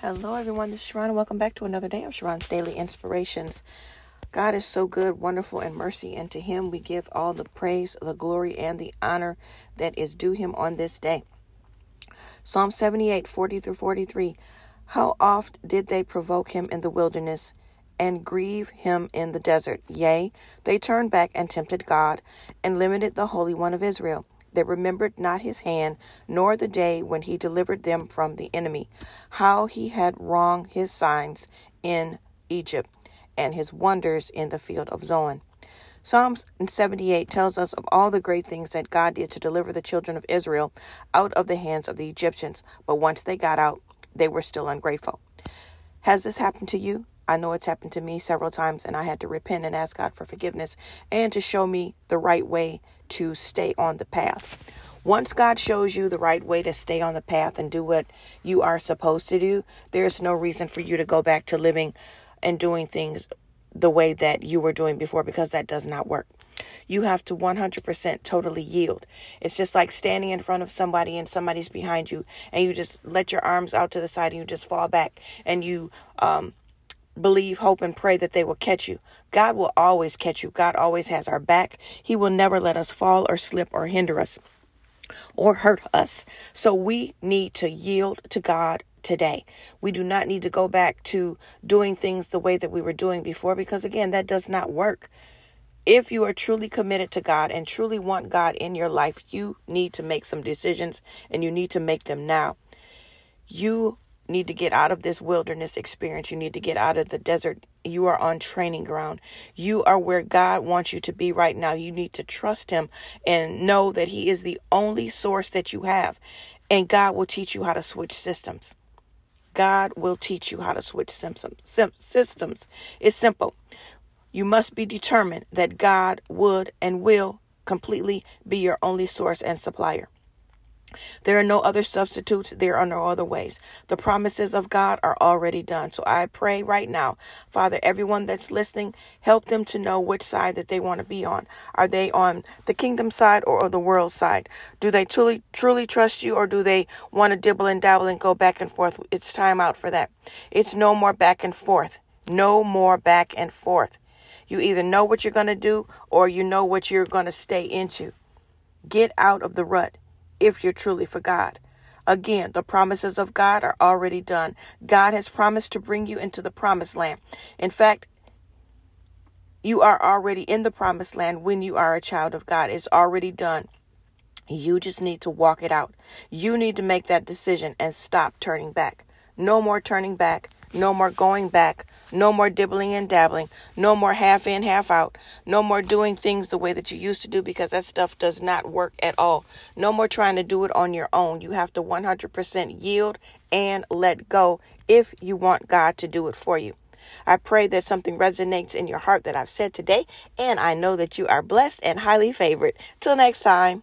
Hello, everyone. This is Sharron, welcome back to another day of Sharron's Daily Inspirations. God is so good, wonderful, and mercy, and to Him we give all the praise, the glory, and the honor that is due Him on this day. Psalm 78, 40 through 43. How oft did they provoke Him in the wilderness and grieve Him in the desert? Yea, they turned back and tempted God and limited the Holy One of Israel. They remembered not his hand, nor the day when he delivered them from the enemy, how he had wronged his signs in Egypt, and his wonders in the field of Zoan. Psalms 78 tells us of all the great things that God did to deliver the children of Israel out of the hands of the Egyptians, but once they got out, they were still ungrateful. Has this happened to you? I know it's happened to me several times, and I had to repent and ask God for forgiveness and to show me the right way to stay on the path. Once God shows you the right way to stay on the path and do what you are supposed to do, there's no reason for you to go back to living and doing things the way that you were doing before because that does not work. You have to 100% totally yield. It's just like standing in front of somebody and somebody's behind you and you just let your arms out to the side and you just fall back and you um believe, hope, and pray that they will catch you. God will always catch you. God always has our back. He will never let us fall or slip or hinder us or hurt us. So we need to yield to God today. We do not need to go back to doing things the way that we were doing before because, again, that does not work. If you are truly committed to God and truly want God in your life, you need to make some decisions and you need to make them now. You need to get out of this wilderness experience. You need to get out of the desert. You are on training ground. You are where God wants you to be right now. You need to trust Him and know that He is the only source that you have. And God will teach you how to switch systems. God will teach you how to switch systems. It's simple. You must be determined that God would and will completely be your only source and supplier. There are no other substitutes. There are no other ways. The promises of God are already done. So I pray right now, Father, everyone that's listening, help them to know which side that they want to be on. Are they on the kingdom side or the world side? Do they truly, truly trust you or do they want to dibble and dabble and go back and forth? It's time out for that. It's no more back and forth. No more back and forth. You either know what you're going to do or you know what you're going to stay into. Get out of the rut if you're truly for God. Again, the promises of God are already done. God has promised to bring you into the promised land. In fact, you are already in the promised land when you are a child of God. It's already done. You just need to walk it out. You need to make that decision and stop turning back. No more turning back. No more going back. No more dibbling and dabbling. No more half in, half out. No more doing things the way that you used to do because that stuff does not work at all. No more trying to do it on your own. You have to 100% yield and let go if you want God to do it for you. I pray that something resonates in your heart that I've said today, and I know that you are blessed and highly favored. Till next time.